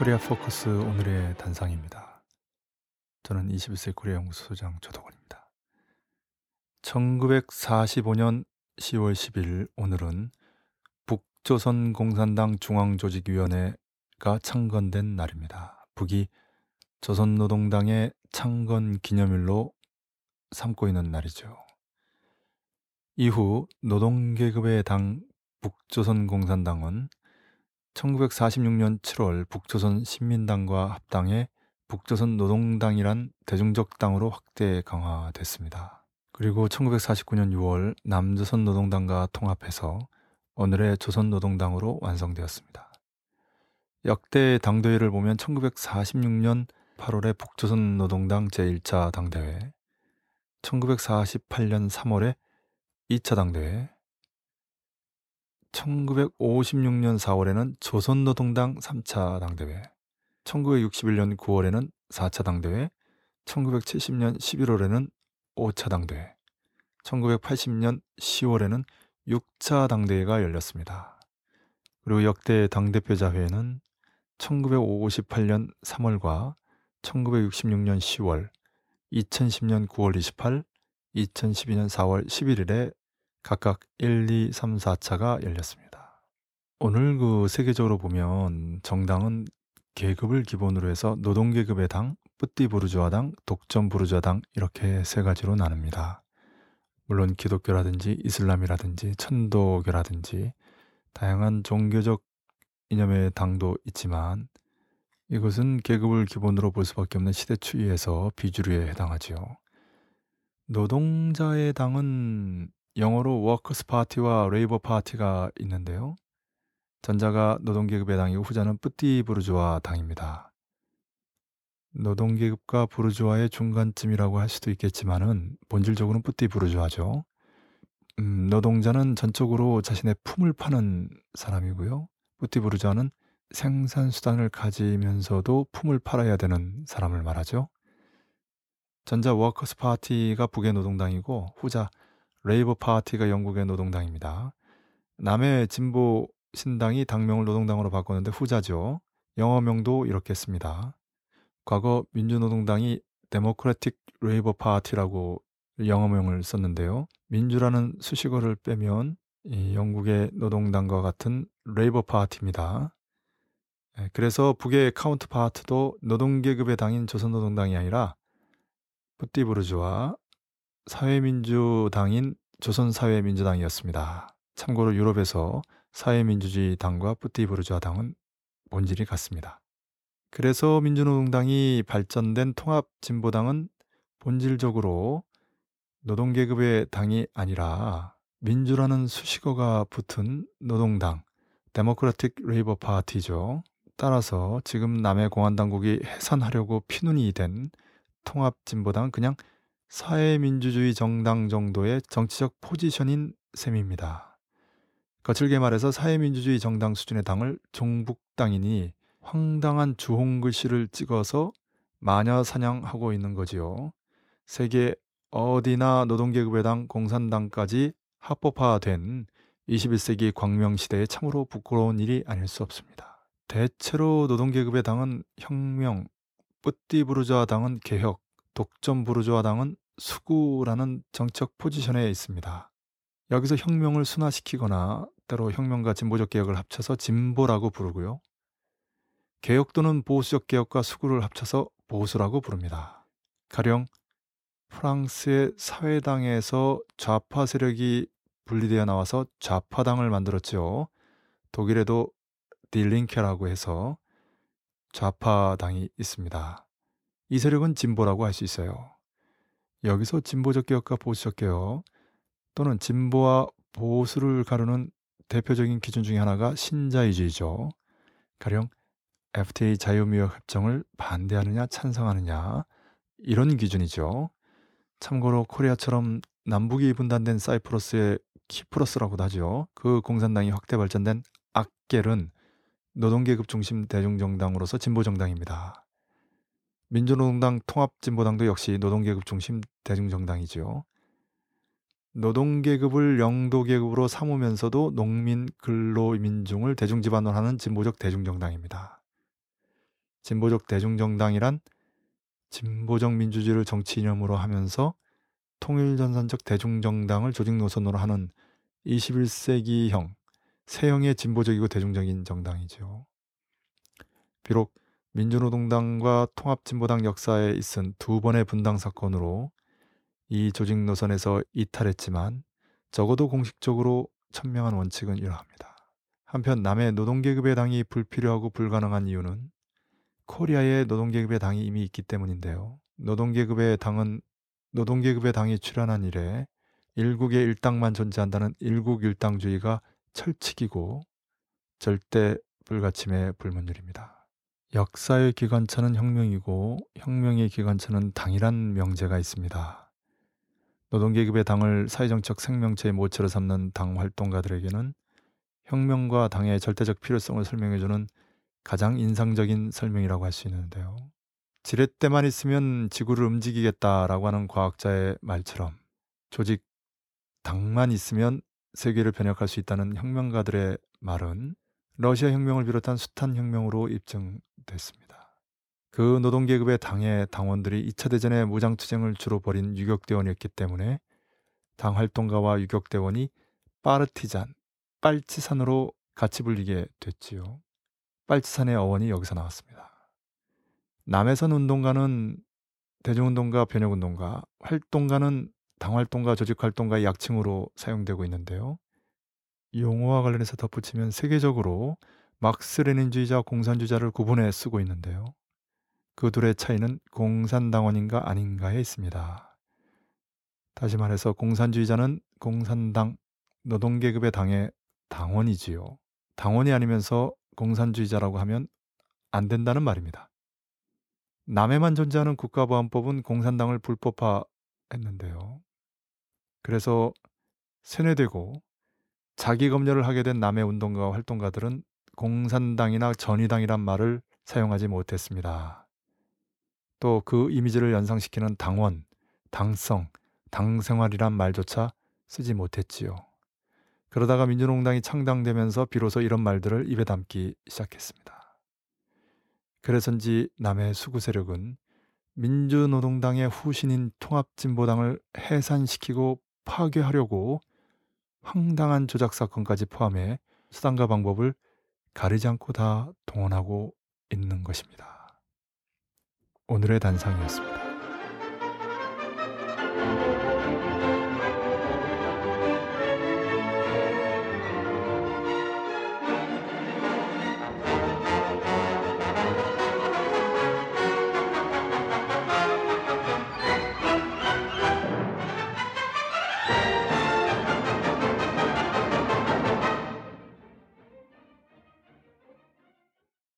코리아 포커스 오늘의 단상입니다. 저는 21세기 코리아 연구소 소장 조덕원입니다. 1945년 10월 10일 오늘은 북조선 공산당 중앙조직위원회가 창건된 날입니다. 북이 조선노동당의 창건 기념일로 삼고 있는 날이죠. 이후 노동계급의 당 북조선공산당은 1946년 7월 북조선 신민당과 합당해 북조선 노동당이란 대중적 당으로 확대 강화됐습니다. 그리고 1949년 6월 남조선 노동당과 통합해서 오늘의 조선 노동당으로 완성되었습니다. 역대 당대회를 보면 1946년 8월에 북조선 노동당 제1차 당대회, 1948년 3월에 2차 당대회, 1956년 4월에는 조선노동당 3차 당대회, 1961년 9월에는 4차 당대회, 1970년 11월에는 5차 당대회, 1980년 10월에는 6차 당대회가 열렸습니다. 그리고 역대 당대표자회는 1958년 3월과 1966년 10월, 2010년 9월 28, 2012년 4월 11일에 각각 1, 2, 3, 4차가 열렸습니다. 오늘 그 세계적으로 보면 정당은 계급을 기본으로 해서 노동계급의 당, 뿌띠 부르주아당, 독점 부르주아당 이렇게 세 가지로 나눕니다. 물론 기독교라든지 이슬람이라든지 천도교라든지 다양한 종교적 이념의 당도 있지만 이것은 계급을 기본으로 볼 수밖에 없는 시대 추이에서 비주류에 해당하지요. 노동자의 당은 영어로 워커스 파티와 레이버 파티가 있는데요. 전자가 노동계급의 당이고 후자는 뿌띠 부르주아 당입니다. 노동계급과 부르주아의 중간쯤이라고 할 수도 있겠지만은 본질적으로는 뿌띠 부르주아죠. 음, 노동자는 전적으로 자신의 품을 파는 사람이고요. 뿌띠 부르주아는 생산 수단을 가지면서도 품을 팔아야 되는 사람을 말하죠. 전자 Workers' Party가 북의 노동당이고 후자 레이버 파티가 영국의 노동당입니다. 남의 진보 신당이 당명을 노동당으로 바꿨는데 후자죠. 영어명도 이렇게 씁니다. 과거 민주노동당이 Democratic Labor Party라고 영어명을 썼는데요. 민주라는 수식어를 빼면 영국의 노동당과 같은 Labour Party입니다. 예, 그래서 북의 counterpart도 노동계급의 당인 조선노동당이 아니라 뿌띠부르주아 사회민주당인 조선사회민주당이었습니다. 참고로 유럽에서 사회민주주의 당과 뿌띠부르주아 당은 본질이 같습니다. 그래서 민주노동당이 발전된 통합진보당은 본질적으로 노동계급의 당이 아니라 민주라는 수식어가 붙은 노동당, 데모크라틱 레이버 파티죠. 따라서 지금 남해 공안당국이 해산하려고 피눈이 된 통합진보당은 그냥 사회민주주의 정당 정도의 정치적 포지션인 셈입니다. 거칠게 말해서 사회민주주의 정당 수준의 당을 종북당이니 황당한 주홍 글씨를 찍어서 마녀 사냥하고 있는 거지요. 세계 어디나 노동계급의 당 공산당까지 합법화된 21세기 광명시대에 참으로 부끄러운 일이 아닐 수 없습니다. 대체로 노동계급의 당은 혁명, 뿌띠부르주아 당은 개혁, 독점 부르주아 당은 수구라는 정책 포지션에 있습니다. 여기서 혁명을 순화시키거나 때로 혁명과 진보적 개혁을 합쳐서 진보라고 부르고요. 개혁 또는 보수적 개혁과 수구를 합쳐서 보수라고 부릅니다. 가령 프랑스의 사회당에서 좌파 세력이 분리되어 나와서 좌파당을 만들었죠. 독일에도 딜링케라고 해서 좌파당이 있습니다. 이 세력은 진보라고 할 수 있어요. 여기서 진보적 개혁과 보수적 개혁 또는 진보와 보수를 가르는 대표적인 기준 중에 하나가 신자유주의죠. 가령 FTA 자유무역 협정을 반대하느냐 찬성하느냐 이런 기준이죠. 참고로 코리아처럼 남북이 분단된 사이프러스의 키프러스라고도 하죠. 그 공산당이 확대 발전된 악겔은 노동계급 중심 대중정당으로서 진보정당입니다. 민주노동당 통합진보당도 역시 노동계급 중심 대중정당이죠. 노동계급을 영도계급으로 삼으면서도 농민, 근로, 민중을 대중지반으로 하는 진보적 대중정당입니다. 진보적 대중정당이란 진보적 민주주의를 정치 이념으로 하면서 통일전선적 대중정당을 조직 노선으로 하는 21세기형 세형의 진보적이고 대중적인 정당이죠. 비록 민주노동당과 통합진보당 역사에 있은 두 번의 분당 사건으로 이 조직 노선에서 이탈했지만 적어도 공식적으로 천명한 원칙은 이러합니다. 한편 남의 노동계급의 당이 불필요하고 불가능한 이유는 코리아에 노동계급의 당이 이미 있기 때문인데요. 노동계급의 당은 노동계급의 당이 출현한 이래 일국의 일당만 존재한다는 일국일당주의가 철칙이고 절대 불가침의 불문율입니다. 역사의 기관차는 혁명이고 혁명의 기관차는 당이란 명제가 있습니다. 노동계급의 당을 사회정책 생명체의 모체로 삼는 당 활동가들에게는 혁명과 당의 절대적 필요성을 설명해주는 가장 인상적인 설명이라고 할 수 있는데요. 지렛대만 있으면 지구를 움직이겠다라고 하는 과학자의 말처럼 조직 당만 있으면 세계를 변혁할 수 있다는 혁명가들의 말은 러시아 혁명을 비롯한 숱한 혁명으로 입증 됐습니다. 그 노동계급의 당의 당원들이 2차 대전의 무장투쟁을 주로 벌인 유격대원이었기 때문에 당 활동가와 유격대원이 파르티잔, 빨치산으로 같이 불리게 됐지요. 빨치산의 어원이 여기서 나왔습니다. 남해선 운동가는 대중운동가, 변혁운동가, 활동가는 당활동가, 조직활동가의 약칭으로 사용되고 있는데요. 용어와 관련해서 덧붙이면 세계적으로 막스 레닌주의자, 공산주의자를 구분해 쓰고 있는데요. 그 둘의 차이는 공산당원인가 아닌가에 있습니다. 다시 말해서 공산주의자는 공산당, 노동계급의 당의 당원이지요. 당원이 아니면서 공산주의자라고 하면 안 된다는 말입니다. 남해만 존재하는 국가보안법은 공산당을 불법화했는데요. 그래서 세뇌되고 자기 검열을 하게 된 남해 운동가와 활동가들은 공산당이나 전위당이란 말을 사용하지 못했습니다. 또 그 이미지를 연상시키는 당원, 당성, 당생활이란 말조차 쓰지 못했지요. 그러다가 민주농당이 창당되면서 비로소 이런 말들을 입에 담기 시작했습니다. 그래서인지 남의 수구 세력은 민주노동당의 후신인 통합진보당을 해산시키고 파괴하려고 황당한 조작 사건까지 포함해 수단과 방법을 가리지 않고 다 동원하고 있는 것입니다. 오늘의 단상이었습니다.